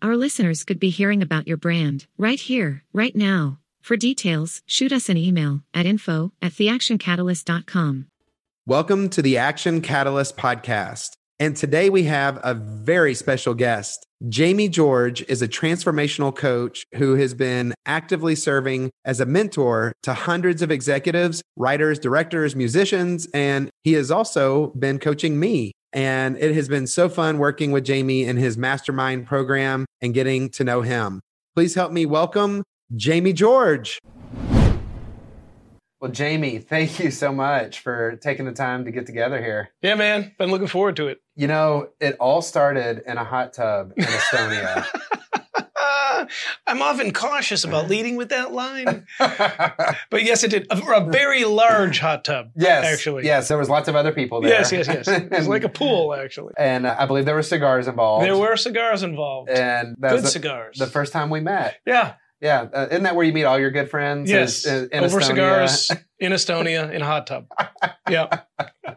Our listeners could be hearing about your brand right here, right now. For details, shoot us an email at info at theactioncatalyst.com. Welcome to the Action Catalyst podcast. And today we have a very special guest. Jamie George is a transformational coach who has been actively serving as a mentor to hundreds of executives, writers, directors, musicians, and he has also been coaching me and it has been so fun working with Jamie in his mastermind program and getting to know him. Please help me welcome Jamie George. Well, Jamie, thank you so much for taking the time to get together here. Yeah, man. Been looking forward to it. You know, it all started in a hot tub in Estonia. I'm often cautious about leading with that line. but yes, it did. A, a, very large hot tub. Yes. Actually. Yes, there was lots of other people there. Yes, yes, yes. It was like a pool, actually. And uh, I believe there were cigars involved. There were cigars involved. And good the, cigars. The first time we met. Yeah. Yeah. Uh, isn't that where you meet all your good friends? Yes. In, in Over Estonia? cigars in Estonia in a hot tub. yeah.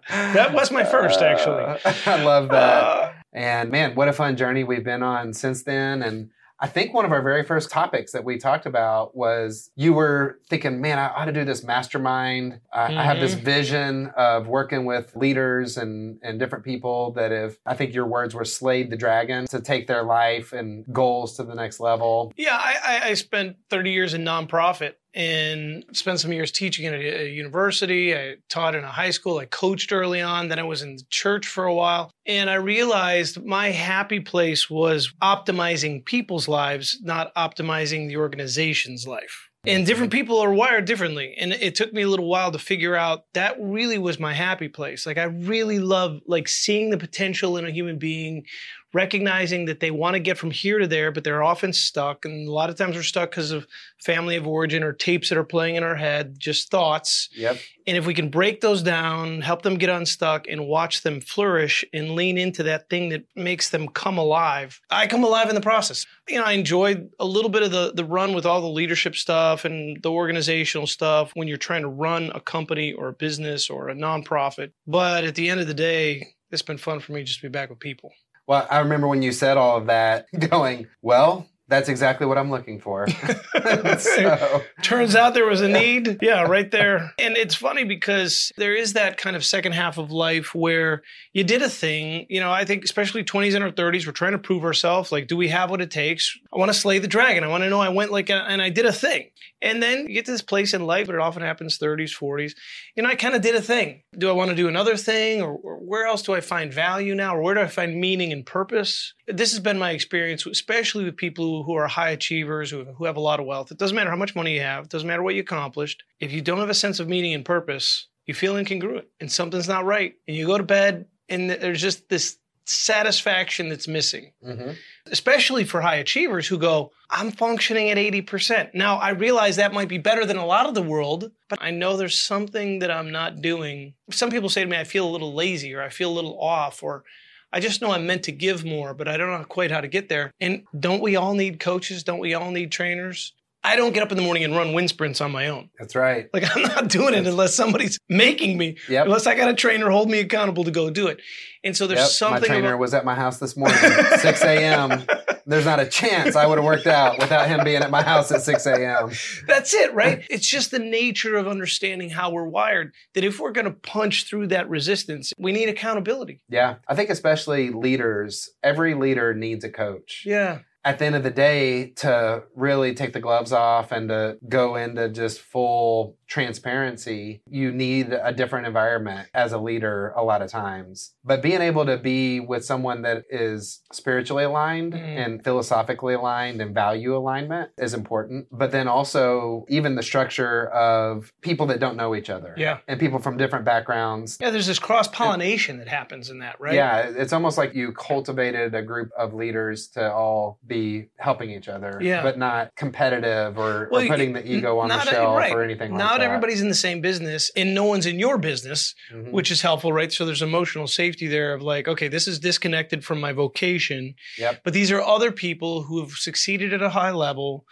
That was my first, actually. Uh, I love that. Uh, and man, what a fun journey we've been on since then. And I think one of our very first topics that we talked about was you were thinking, man, I ought to do this mastermind. I, mm-hmm. I have this mm-hmm. vision of working with leaders and, and different people that have, I think your words were slayed the dragon to take their life and goals to the next level. Yeah, I, I spent 30 years in nonprofit and spent some years teaching at a, university. I taught in a high school. I coached early on. Then I was in the church for a while. And I realized my happy place was optimizing people's lives, not optimizing the organization's life. And different people are wired differently. And it took me a little while to figure out that really was my happy place. Like I really love like seeing the potential in a human being, recognizing that they want to get from here to there, but they're often stuck. And a lot of times we're stuck because of family of origin or tapes that are playing in our head, just thoughts. Yep. And if we can break those down, help them get unstuck and watch them flourish and lean into that thing that makes them come alive, I come alive in the process. You know, I enjoyed a little bit of the, the run with all the leadership stuff and the organizational stuff when you're trying to run a company or a business or a nonprofit. But at the end of the day, it's been fun for me just to be back with people. Well, I remember when you said all of that, going, well, that's exactly what I'm looking for. so. Turns out there was a need. Yeah, right there. And it's funny because there is that kind of second half of life where you did a thing. You know, I think especially 20s and our 30s, we're trying to prove ourselves. Like, do we have what it takes? I want to slay the dragon. I want to know I went like, a, and I did a thing. And then you get to this place in life, but it often happens 30s, 40s. You know, I kind of did a thing. Do I want to do another thing? Or, or, where else do I find value now? Or where do I find meaning and purpose? This has been my experience, especially with people who are high achievers, who, who have a lot of wealth. It doesn't matter how much money you have, it doesn't matter what you accomplished. If you don't have a sense of meaning and purpose, you feel incongruent and something's not right. And you go to bed and there's just this satisfaction that's missing, mm-hmm. especially for high achievers who go, I'm functioning at 80%. Now, I realize that might be better than a lot of the world, but I know there's something that I'm not doing. Some people say to me, I feel a little lazy or I feel a little off or I just know I'm meant to give more, but I don't know quite how to get there. And don't we all need coaches? Don't we all need trainers? I don't get up in the morning and run wind sprints on my own. That's right. Like I'm not doing it unless somebody's making me. Yep. Unless I got a trainer hold me accountable to go do it. And so there's yep. something. My trainer about- was at my house this morning, 6 a.m. There's not a chance I would have worked out without him being at my house at 6 a.m. That's it, right? it's just the nature of understanding how we're wired that if we're going to punch through that resistance, we need accountability. Yeah. I think especially leaders, every leader needs a coach. Yeah at the end of the day to really take the gloves off and to go into just full transparency, you need a different environment as a leader a lot of times. But being able to be with someone that is spiritually aligned Mhm. and philosophically aligned and value alignment is important. But then also, even the structure of people that don't know each other Yeah. and people from different backgrounds. Yeah, there's this cross pollination that happens in that, right? Yeah, it's almost like you cultivated a group of leaders to all be helping each other, Yeah. but not competitive or, Well, or putting the ego on the not a- shelf right. or anything like Not that. everybody's in the same business and no one's in your business, Mhm. which is helpful, right? So there's emotional safety there of like, okay, this is disconnected from my vocation, Yep. but these are other people who have succeeded at a high level.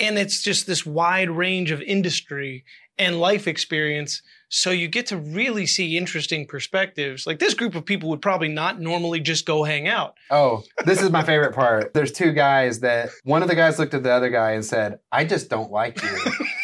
And it's just this wide range of industry and life experience. So you get to really see interesting perspectives. Like this group of people would probably not normally just go hang out. Oh, this is my favorite part. There's two guys that one of the guys looked at the other guy and said, I just don't like you.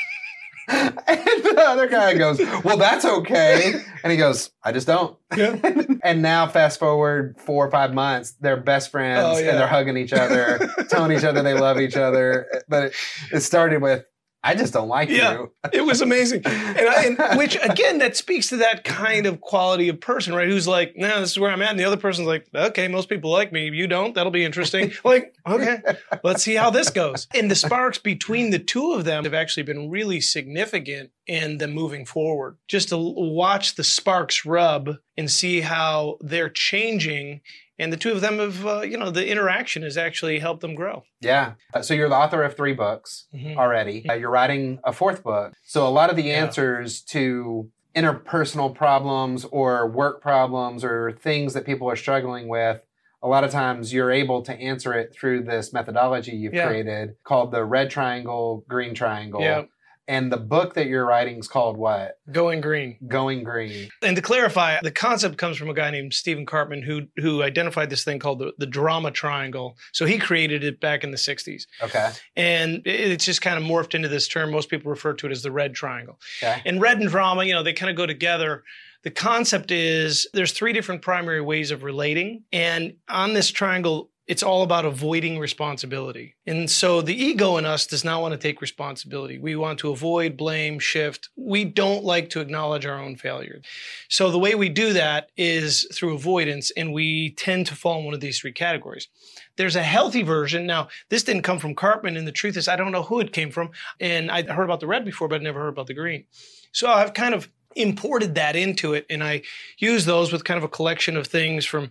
and the other guy goes, Well, that's okay. And he goes, I just don't. Yeah. and now, fast forward four or five months, they're best friends Oh, yeah. and they're hugging each other, telling each other they love each other. But it, it started with, I just don't like Yeah. you. It was amazing. And, I, and which again, that speaks to that kind of quality of person, right? Who's like, no, this is where I'm at. And the other person's like, okay, most people like me. You don't. That'll be interesting. like, okay, let's see how this goes. And the sparks between the two of them have actually been really significant in them moving forward. Just to watch the sparks rub and see how they're changing. And the two of them have, uh, you know, the interaction has actually helped them grow. Yeah. Uh, So you're the author of three books. Mhm. already. Uh, you're writing a fourth book. So a lot of the Yeah. answers to interpersonal problems or work problems or things that people are struggling with, a lot of times you're able to answer it through this methodology you've Yeah. created called the red triangle, green triangle. Yeah. And the book that you're writing is called what? Going green. Going Green. And to clarify, the concept comes from a guy named Stephen Karpman who who identified this thing called the, the drama triangle. So he created it back in the 60s. Okay. And it- it's just kind of morphed into this term. Most people refer to it as the red triangle. Okay. And red and drama, you know, they kind of go together. The concept is there's three different primary ways of relating. And on this triangle, it's all about avoiding responsibility. And so the ego in us does not want to take responsibility. We want to avoid, blame, shift. We don't like to acknowledge our own failures. So the way we do that is through avoidance, and we tend to fall in one of these three categories. There's a healthy version. Now, this didn't come from Karpman, and the truth is, I don't know who it came from. And I heard about the red before, but I'd never heard about the green. So I've kind of imported that into it, and I use those with kind of a collection of things from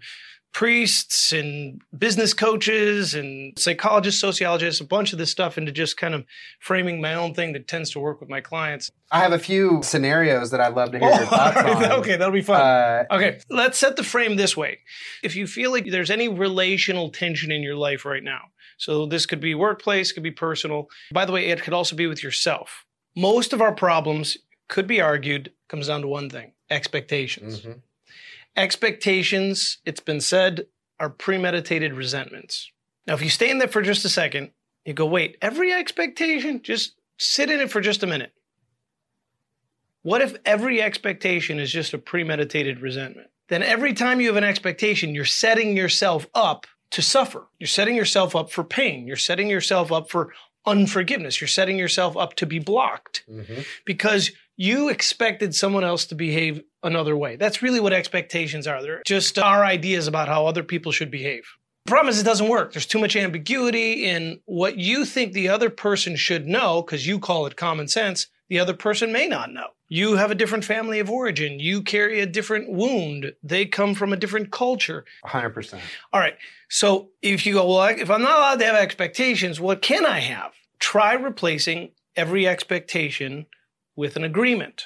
priests and business coaches and psychologists, sociologists, a bunch of this stuff into just kind of framing my own thing that tends to work with my clients. I have a few scenarios that I'd love to hear your thoughts on. okay, that'll be fun. Uh, Okay, let's set the frame this way. If you feel like there's any relational tension in your life right now, so this could be workplace, could be personal. By the way, it could also be with yourself. Most of our problems could be argued comes down to one thing: expectations. mhm. Expectations, it's been said, are premeditated resentments. Now, if you stay in there for just a second, you go, wait, every expectation, just sit in it for just a minute. What if every expectation is just a premeditated resentment? Then every time you have an expectation, you're setting yourself up to suffer. You're setting yourself up for pain. You're setting yourself up for unforgiveness. You're setting yourself up to be blocked Mhm. because you expected someone else to behave another way. That's really what expectations are. They're just our ideas about how other people should behave. The problem is it doesn't work. There's too much ambiguity in what you think the other person should know because you call it common sense. The other person may not know. You have a different family of origin. You carry a different wound. They come from a different culture. 100%. All right. So if you go, well, if I'm not allowed to have expectations, what can I have? Try replacing every expectation with an agreement.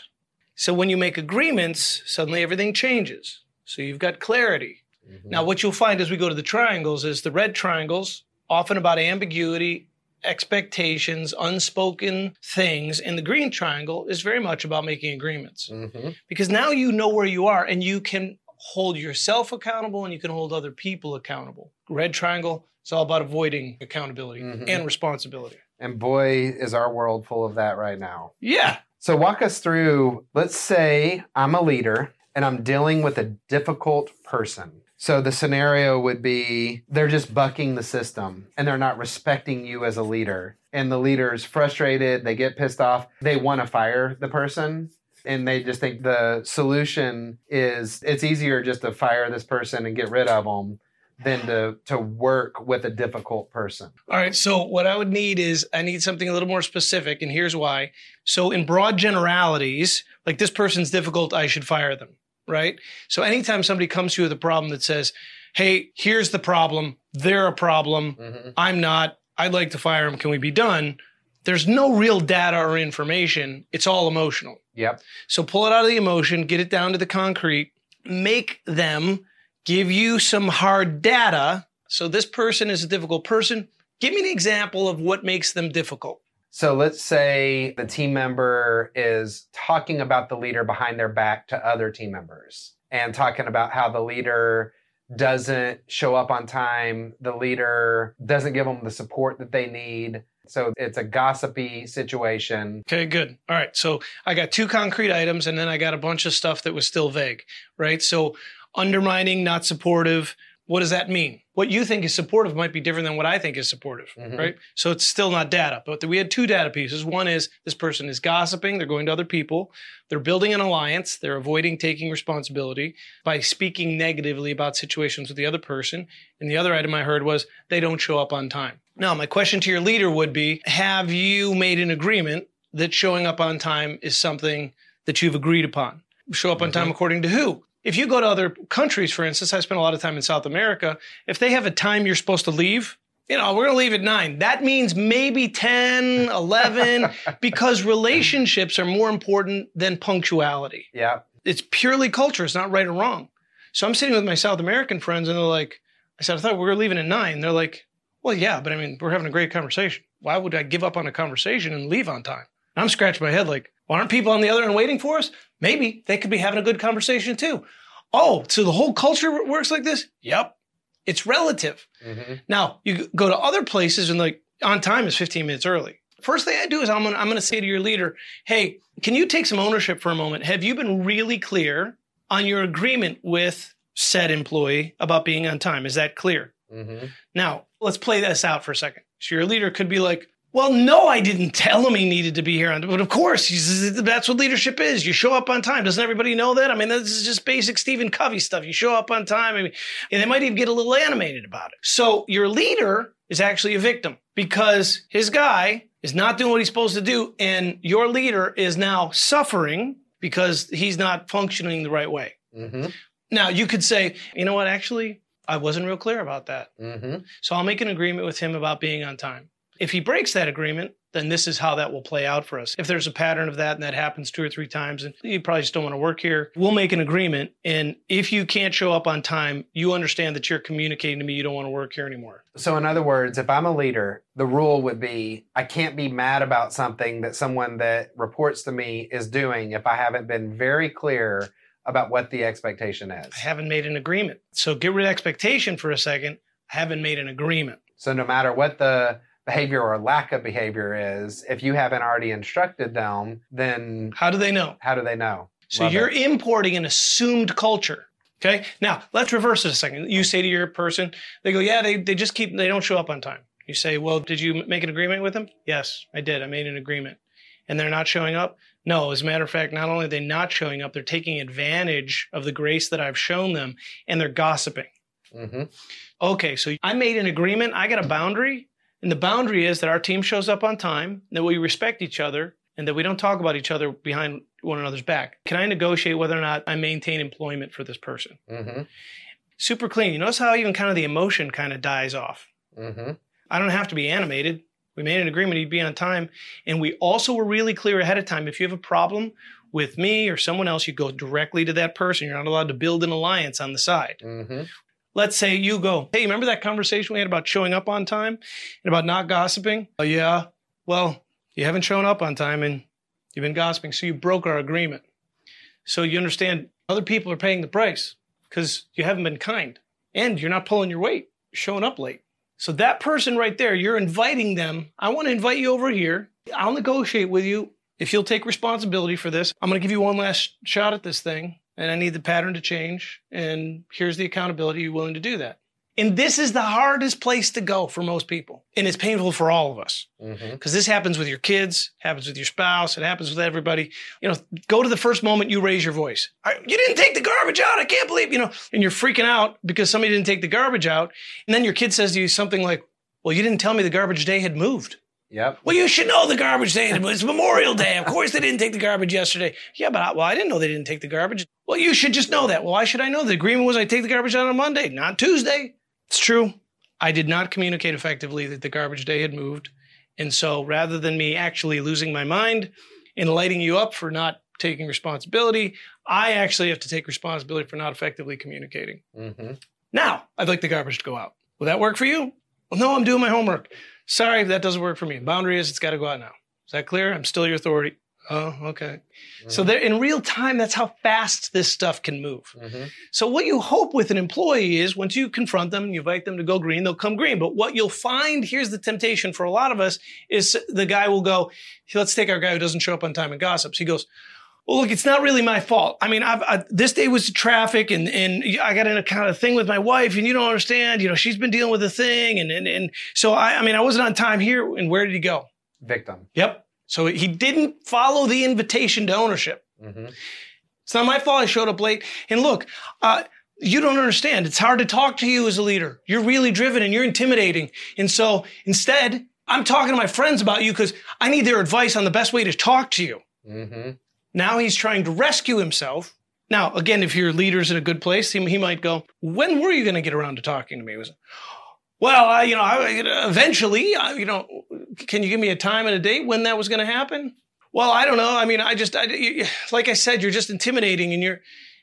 So when you make agreements, suddenly everything changes. So you've got clarity. Mhm. Now, what you'll find as we go to the triangles is the red triangles, often about ambiguity, expectations, unspoken things. And the green triangle is very much about making agreements Mhm. because now you know where you are and you can hold yourself accountable and you can hold other people accountable. Red triangle, it's all about avoiding accountability Mhm. and responsibility. And boy, is our world full of that right now. Yeah. So, walk us through let's say I'm a leader and I'm dealing with a difficult person. So the scenario would be they're just bucking the system and they're not respecting you as a leader. And the leader's frustrated, they get pissed off, they want to fire the person. And they just think the solution is it's easier just to fire this person and get rid of them than to to work with a difficult person. All right. So what I would need is I need something a little more specific, and here's why. So in broad generalities, like this person's difficult, I should fire them. Right. So anytime somebody comes to you with a problem that says, "Hey, here's the problem. They're a problem. Mm-hmm. I'm not. I'd like to fire them. Can we be done?" There's no real data or information. It's all emotional. Yep. So pull it out of the emotion, get it down to the concrete, make them give you some hard data. So this person is a difficult person. Give me an example of what makes them difficult. So let's say the team member is talking about the leader behind their back to other team members and talking about how the leader doesn't show up on time, the leader doesn't give them the support that they need. So it's a gossipy situation. Okay, good. All right. So I got two concrete items and then I got a bunch of stuff that was still vague, right? So undermining, not supportive. What does that mean? What you think is supportive might be different than what I think is supportive, Mhm. right? So it's still not data. But we had two data pieces. One is this person is gossiping, they're going to other people, they're building an alliance, they're avoiding taking responsibility by speaking negatively about situations with the other person. And the other item I heard was they don't show up on time. Now, my question to your leader would be Have you made an agreement that showing up on time is something that you've agreed upon? Show up on time according to who? If you go to other countries, for instance, I spent a lot of time in South America. If they have a time you're supposed to leave, you know, we're going to leave at nine. That means maybe 10, 11, because relationships are more important than punctuality. Yeah. It's purely culture. It's not right or wrong. So I'm sitting with my South American friends and they're like, I said, I thought we were leaving at nine. They're like, well, yeah, but I mean, we're having a great conversation. Why would I give up on a conversation and leave on time? And I'm scratching my head like, well, aren't people on the other end waiting for us? Maybe they could be having a good conversation too. Oh, so the whole culture works like this? Yep. It's relative. hmm Now, you go to other places and like on time is 15 minutes early. First thing I do is I'm gonna, I'm gonna say to your leader, hey, can you take some ownership for a moment? Have you been really clear on your agreement with said employee about being on time? Is that clear? hmm Now, let's play this out for a second. So your leader could be like, well, no, I didn't tell him he needed to be here on But of course, that's what leadership is. You show up on time. Doesn't everybody know that? I mean, this is just basic Stephen Covey stuff. You show up on time. I mean, and they might even get a little animated about it. So your leader is actually a victim because his guy is not doing what he's supposed to do. And your leader is now suffering because he's not functioning the right way. hmm Now, you could say, you know what, actually, I wasn't real clear about that. hmm So I'll make an agreement with him about being on time. If he breaks that agreement, then this is how that will play out for us. If there's a pattern of that and that happens two or three times and you probably just don't want to work here, we'll make an agreement. And if you can't show up on time, you understand that you're communicating to me you don't want to work here anymore. So, in other words, if I'm a leader, the rule would be I can't be mad about something that someone that reports to me is doing if I haven't been very clear about what the expectation is. I haven't made an agreement. So get rid of expectation for a second. I haven't made an agreement. So, no matter what the behavior or lack of behavior is, if you haven't already instructed them, then How do they know? how do they know? So Love you're it. importing an assumed culture. Okay. Now let's reverse it a second. You say to your person, they go, yeah, they, they just keep, they don't show up on time. You say, well, did you make an agreement with them? Yes, I did. I made an agreement. And they're not showing up? No, as a matter of fact, not only are they not showing up, they're taking advantage of the grace that I've shown them and they're gossiping. Mhm. Okay, so I made an agreement. I got a boundary. And the boundary is that our team shows up on time, that we respect each other, and that we don't talk about each other behind one another's back. Can I negotiate whether or not I maintain employment for this person? Mhm. Super clean. You notice how even kind of the emotion kind of dies off. Mhm. I don't have to be animated. We made an agreement he'd be on time. And we also were really clear ahead of time. If you have a problem with me or someone else, you go directly to that person. You're not allowed to build an alliance on the side. Mhm. Let's say you go, hey, remember that conversation we had about showing up on time and about not gossiping? Oh, yeah. Well, you haven't shown up on time and you've been gossiping. So you broke our agreement. So you understand other people are paying the price because you haven't been kind and you're not pulling your weight, you're showing up late. So that person right there, you're inviting them. I want to invite you over here. I'll negotiate with you if you'll take responsibility for this. I'm going to give you one last shot at this thing. And I need the pattern to change. And here's the accountability. Are you willing to do that? And this is the hardest place to go for most people. And it's painful for all of us because Mhm. this happens with your kids, happens with your spouse, it happens with everybody. You know, go to the first moment you raise your voice. "I- You didn't take the garbage out. I can't believe, you know, and you're freaking out because somebody didn't take the garbage out. And then your kid says to you something like, Well, you didn't tell me the garbage day had moved. Yep. Well, you should know the garbage day. It's Memorial Day. Of course, they didn't take the garbage yesterday. Yeah, but I, well, I didn't know they didn't take the garbage. Well, you should just know that. Well, why should I know? The agreement was I take the garbage out on Monday, not Tuesday. It's true. I did not communicate effectively that the garbage day had moved. And so rather than me actually losing my mind and lighting you up for not taking responsibility, I actually have to take responsibility for not effectively communicating. hmm Now, I'd like the garbage to go out. Will that work for you? Well, no, I'm doing my homework. Sorry, that doesn't work for me. Boundary is it's got to go out now. Is that clear? I'm still your authority. Oh, okay. So there in real time, that's how fast this stuff can move. hmm So what you hope with an employee is once you confront them and you invite them to go green, they'll come green. But what you'll find, here's the temptation for a lot of us, is the guy will go, let's take our guy who doesn't show up on time and gossips. He goes, well, look, it's not really my fault. I mean, I've, I, this day was traffic, and and I got in a kind of thing with my wife, and you don't understand. You know, she's been dealing with a thing, and and and so I, I mean, I wasn't on time here. And where did he go? Victim. Yep. So he didn't follow the invitation to ownership. hmm It's not my fault I showed up late. And look, uh, you don't understand. It's hard to talk to you as a leader. You're really driven and you're intimidating. And so instead, I'm talking to my friends about you because I need their advice on the best way to talk to you. hmm Now he's trying to rescue himself. Now, again, if your leader's in a good place, he, he might go, When were you going to get around to talking to me? Was, well, I, you know, I, eventually, I, you know, can you give me a time and a date when that was going to happen? Well, I don't know. I mean, I just, I, you, like I said, you're just intimidating and you're,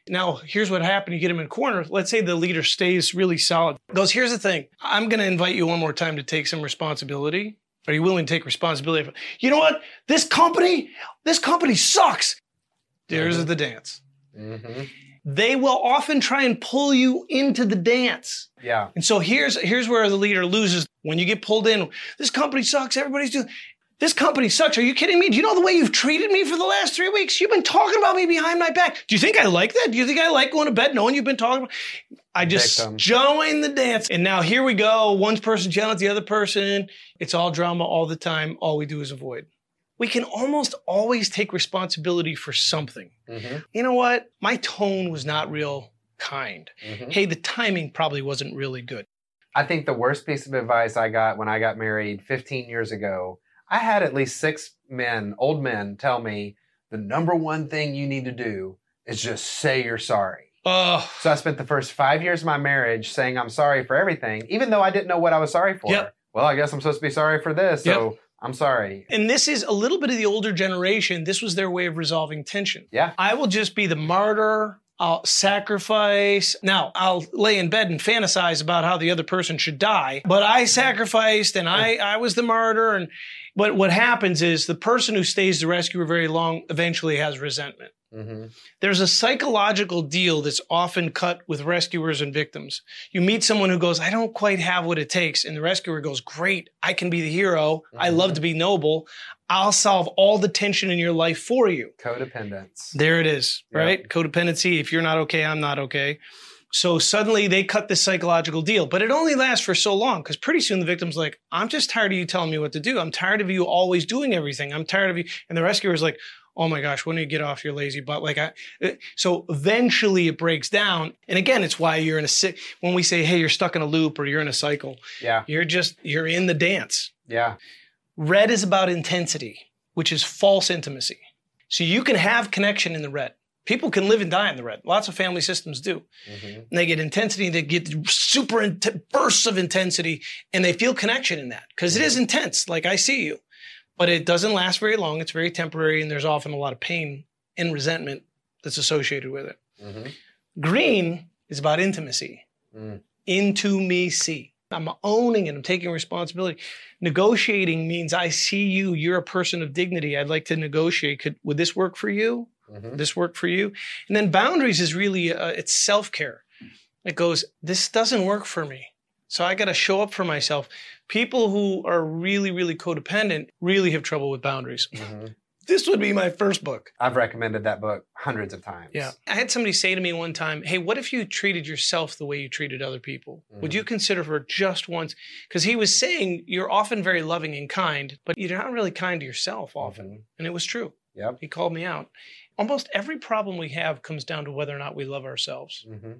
now here's what happened. You get him in a corner. Let's say the leader stays really solid. Goes, here's the thing. I'm going to invite you one more time to take some responsibility. Are you willing to take responsibility? For, you know what? This company, this company sucks. There's the dance. hmm They will often try and pull you into the dance. Yeah. And so here's here's where the leader loses when you get pulled in. This company sucks. Everybody's doing. This company sucks. Are you kidding me? Do you know the way you've treated me for the last three weeks? You've been talking about me behind my back. Do you think I like that? Do you think I like going to bed knowing you've been talking about? I just Victim. joined the dance. And now here we go. One person yelling at the other person. It's all drama all the time. All we do is avoid. We can almost always take responsibility for something. hmm You know what? My tone was not real kind. hmm Hey, the timing probably wasn't really good. I think the worst piece of advice I got when I got married 15 years ago, I had at least six men, old men, tell me the number one thing you need to do is just say you're sorry. Oh, So I spent the first five years of my marriage saying I'm sorry for everything, even though I didn't know what I was sorry for. Yep. Well, I guess I'm supposed to be sorry for this, so I'm sorry. and this is a little bit of the older generation. This was their way of resolving tension. Yeah. I will just be the martyr. I'll sacrifice. Now, I'll lay in bed and fantasize about how the other person should die, but I sacrificed and I, I was the martyr. And but what happens is the person who stays the rescuer very long eventually has resentment. hmm There's a psychological deal that's often cut with rescuers and victims. You meet someone who goes, I don't quite have what it takes. And the rescuer goes, Great, I can be the hero. I love to be noble. I'll solve all the tension in your life for you. Codependence. There it is, Yeah. right? Codependency. If you're not okay, I'm not okay. So suddenly they cut this psychological deal, but it only lasts for so long because pretty soon the victim's like, I'm just tired of you telling me what to do. I'm tired of you always doing everything. I'm tired of you. And the rescuer's like, oh my gosh, when do you get off your lazy butt? Like, I, uh, so eventually it breaks down. And again, it's why you're in a sick, when we say, hey, you're stuck in a loop or you're in a cycle, Yeah. you're just, you're in the dance. Yeah. Red is about intensity, which is false intimacy. So you can have connection in the red. People can live and die in the red. Lots of family systems do. hmm And they get intensity, they get super int- bursts of intensity, and they feel connection in that because it is intense. Like I see you, but it doesn't last very long. It's very temporary, and there's often a lot of pain and resentment that's associated with it. hmm Green is about intimacy. Mm. Into me, see. I'm owning it. I'm taking responsibility. Negotiating means I see you. You're a person of dignity. I'd like to negotiate. Could would this work for you? Hmm this work for you? And then boundaries is really uh, it's self care. It goes, this doesn't work for me, so I got to show up for myself. People who are really really codependent really have trouble with boundaries. hmm this would be my first book. I've recommended that book hundreds of times. Yeah. I had somebody say to me one time, Hey, what if you treated yourself the way you treated other people? Would you consider for just once? Because he was saying you're often very loving and kind, but you're not really kind to yourself often. Mhm. And it was true. Yep. He called me out. Almost every problem we have comes down to whether or not we love ourselves. hmm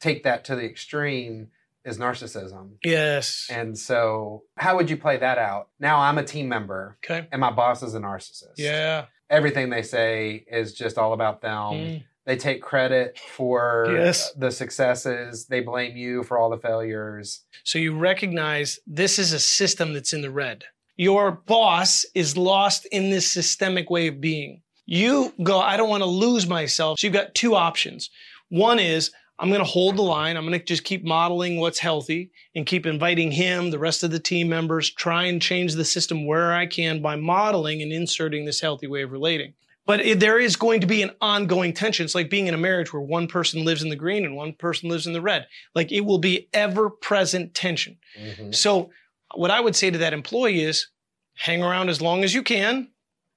Take that to the extreme is narcissism. Yes. And so, how would you play that out? Now I'm a team member okay. and my boss is a narcissist. Yeah. Everything they say is just all about them. Mm. They take credit for Yes. the successes. They blame you for all the failures. So you recognize this is a system that's in the red. Your boss is lost in this systemic way of being. You go, I don't want to lose myself. So you've got two options. One is, I'm going to hold the line. I'm going to just keep modeling what's healthy and keep inviting him, the rest of the team members, try and change the system where I can by modeling and inserting this healthy way of relating. But it, there is going to be an ongoing tension. It's like being in a marriage where one person lives in the green and one person lives in the red. Like it will be ever present tension. Mhm. So, what I would say to that employee is hang around as long as you can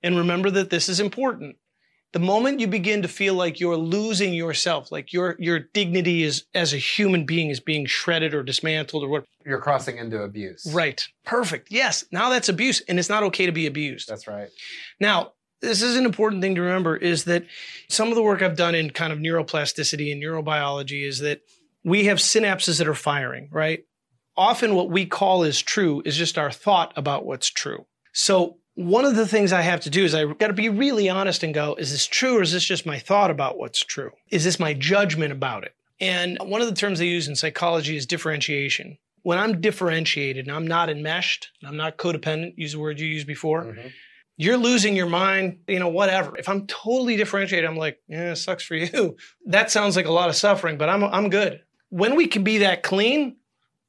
and remember that this is important. The moment you begin to feel like you're losing yourself, like your your dignity is as a human being is being shredded or dismantled or what You're crossing into abuse. right. Perfect. Yes. Now that's abuse and it's not okay to be abused. That's right. Now, this is an important thing to remember is that some of the work I've done in kind of neuroplasticity and neurobiology is that we have synapses that are firing, right? Often what we call is true is just our thought about what's true. So one of the things I have to do is I got to be really honest and go, is this true or is this just my thought about what's true? Is this my judgment about it? And one of the terms they use in psychology is differentiation. When I'm differentiated and I'm not enmeshed, and I'm not codependent, use the word you used before, Mhm. you're losing your mind, you know, whatever. If I'm totally differentiated, I'm like, yeah, it sucks for you. That sounds like a lot of suffering, but I'm I'm good. When we can be that clean,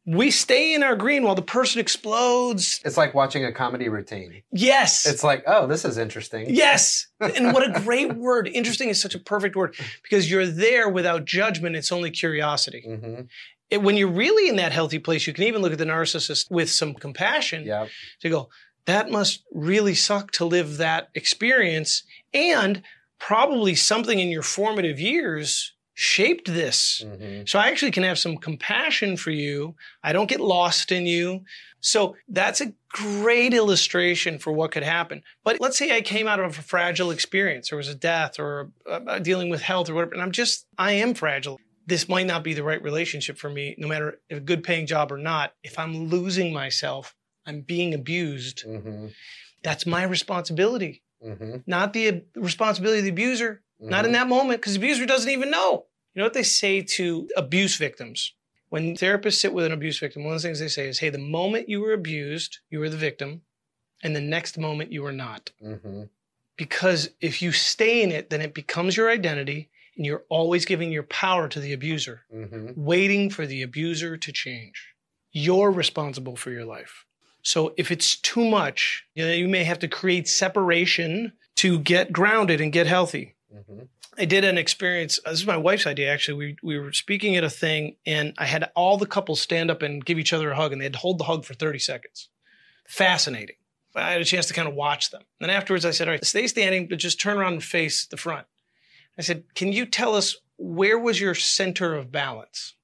we stay in our green while the person explodes. It's like watching a comedy routine. Yes. It's like, oh, this is interesting. Yes. And what a great word. Interesting is such a perfect word because you're there without judgment. It's only curiosity. hmm It- when you're really in that healthy place, you can even look at the narcissist with some compassion Yep. to go, that must really suck to live that experience. And probably something in your formative years shaped this. hmm So I actually can have some compassion for you. I don't get lost in you. So that's a great illustration for what could happen. But let's say I came out of a fragile experience. There was a death or uh, dealing with health or whatever, and I'm just, I am fragile. This might not be the right relationship for me, no matter if a good paying job or not. If I'm losing myself, I'm being abused. hmm That's my responsibility, hmm not the responsibility of the abuser. Not in that moment, because the abuser doesn't even know. You know what they say to abuse victims? When therapists sit with an abuse victim, one of the things they say is, hey, the moment you were abused, you were the victim, and the next moment you were not. hmm Because if you stay in it, then it becomes your identity, and you're always giving your power to the abuser, hmm waiting for the abuser to change. You're responsible for your life. So if it's too much, you, know, you may have to create separation to get grounded and get healthy. Hmm I did an experience. This is my wife's idea, actually. We we were speaking at a thing, and I had all the couples stand up and give each other a hug, and they had to hold the hug for 30 seconds. Fascinating. I had a chance to kind of watch them. And afterwards, I said, All right, stay standing, but just turn around and face the front. I said, Can you tell us where was your center of balance?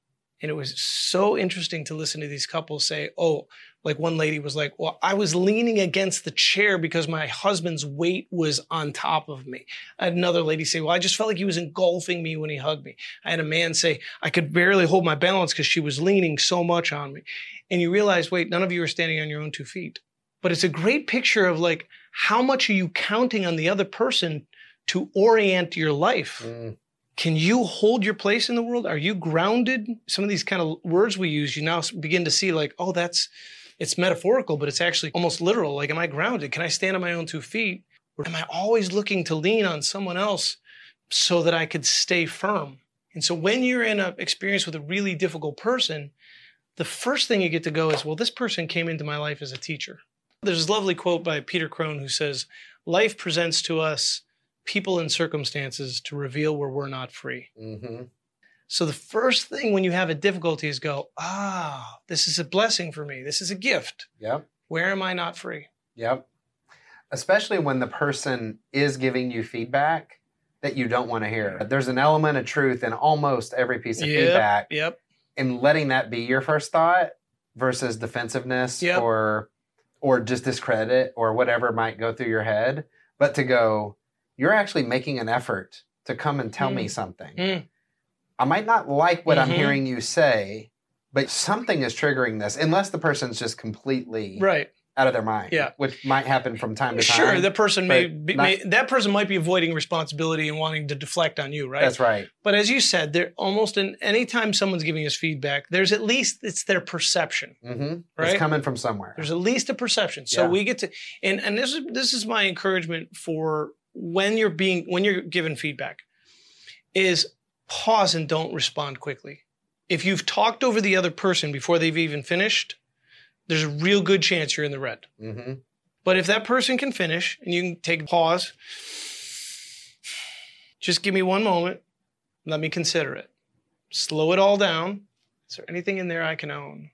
And it was so interesting to listen to these couples say, Oh, like one lady was like, Well, I was leaning against the chair because my husband's weight was on top of me. Another lady say, Well, I just felt like he was engulfing me when he hugged me. I had a man say, I could barely hold my balance because she was leaning so much on me. And you realize, wait, none of you are standing on your own two feet. But it's a great picture of like, how much are you counting on the other person to orient your life? mm Can you hold your place in the world? Are you grounded? Some of these kind of words we use, you now begin to see like, oh, that's, it's metaphorical, but it's actually almost literal. Like, am I grounded? Can I stand on my own two feet? Or am I always looking to lean on someone else so that I could stay firm? And so when you're in an experience with a really difficult person, the first thing you get to go is, well, this person came into my life as a teacher. There's this lovely quote by Peter Crone who says, Life presents to us people and circumstances to reveal where we're not free. hmm So the first thing when you have a difficulty is go, ah, this is a blessing for me. This is a gift. Yep. Where am I not free? Yep. especially when the person is giving you feedback that you don't want to hear. There's an element of truth in almost every piece of Yep, feedback, Yep. and letting that be your first thought versus defensiveness Yep. or or just discredit or whatever might go through your head, but to go, you're actually making an effort to come and tell me Mm. something. Mm. I might not like what I'm Mhm. hearing you say, but something is triggering this, unless the person's just completely Right. out of their mind. Yeah. Which might happen from time to time. Sure, time. the person may, be, not- may that person might be avoiding responsibility and wanting to deflect on you, right? That's right. But as you said, there almost in anytime someone's giving us feedback, there's at least it's their perception. hmm Right? It's coming from somewhere. There's at least a perception. So Yeah. we get to and and this is this is my encouragement for when you're being when you're given feedback is pause and don't respond quickly. If you've talked over the other person before they've even finished, there's a real good chance you're in the red. hmm But if that person can finish and you can take a pause, just give me one moment. Let me consider it. Slow it all down. Is there anything in there I can own?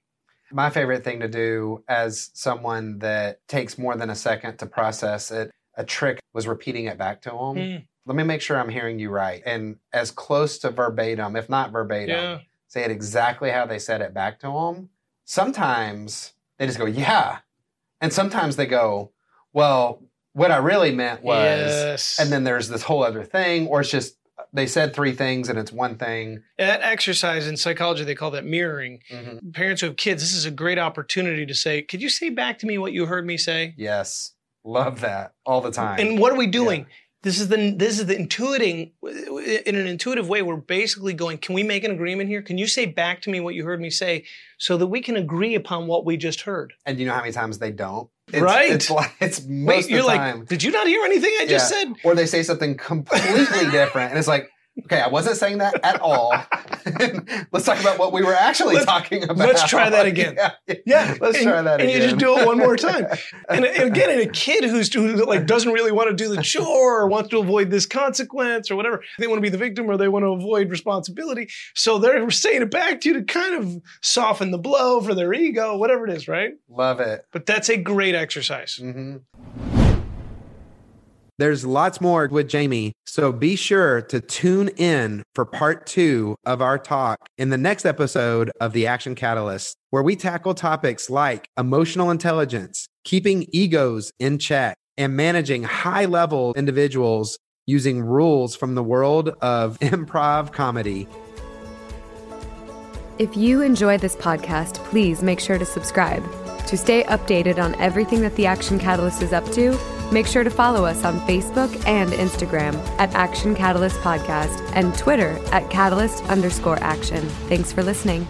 My favorite thing to do as someone that takes more than a second to process it, a trick was repeating it back to him. Mm, Let me make sure I'm hearing you right. And as close to verbatim, if not verbatim, yeah. say it exactly how they said it back to him. Sometimes they just go, yeah. And sometimes they go, well, what I really meant was, yes. and then there's this whole other thing, or it's just they said three things and it's one thing. that exercise in psychology, they call that mirroring. Mhm. Parents who have kids, this is a great opportunity to say, could you say back to me what you heard me say? Yes. Love that all the time. And what are we doing? This is the this is the intuiting in an intuitive way. We're basically going. Can we make an agreement here? Can you say back to me what you heard me say, so that we can agree upon what we just heard? And you know how many times they don't? It's, Right. It's like it's most Wait, of you're the like, did you not hear anything I just Yeah. said? Or they say something completely different, and it's like, okay, I wasn't saying that at all. let's talk about what we were actually Let's- talking about. let's try that again. Yeah, Yeah, let's and, try that again. and again. you just do it one more time. And, and again, and a kid who's who like doesn't really want to do the chore or wants to avoid this consequence or whatever, they want to be the victim or they want to avoid responsibility. So they're saying it back to you to kind of soften the blow for their ego, whatever it is, right? Love it. But that's a great exercise. hmm There's lots more with Jamie, so be sure to tune in for part two of our talk in the next episode of The Action Catalyst, where we tackle topics like emotional intelligence, keeping egos in check, and managing high level individuals using rules from the world of improv comedy. If you enjoy this podcast, please make sure to subscribe. To stay updated on everything that the Action Catalyst is up to, make sure to follow us on Facebook and Instagram at Action Catalyst Podcast and Twitter at Catalyst underscore action. Thanks for listening.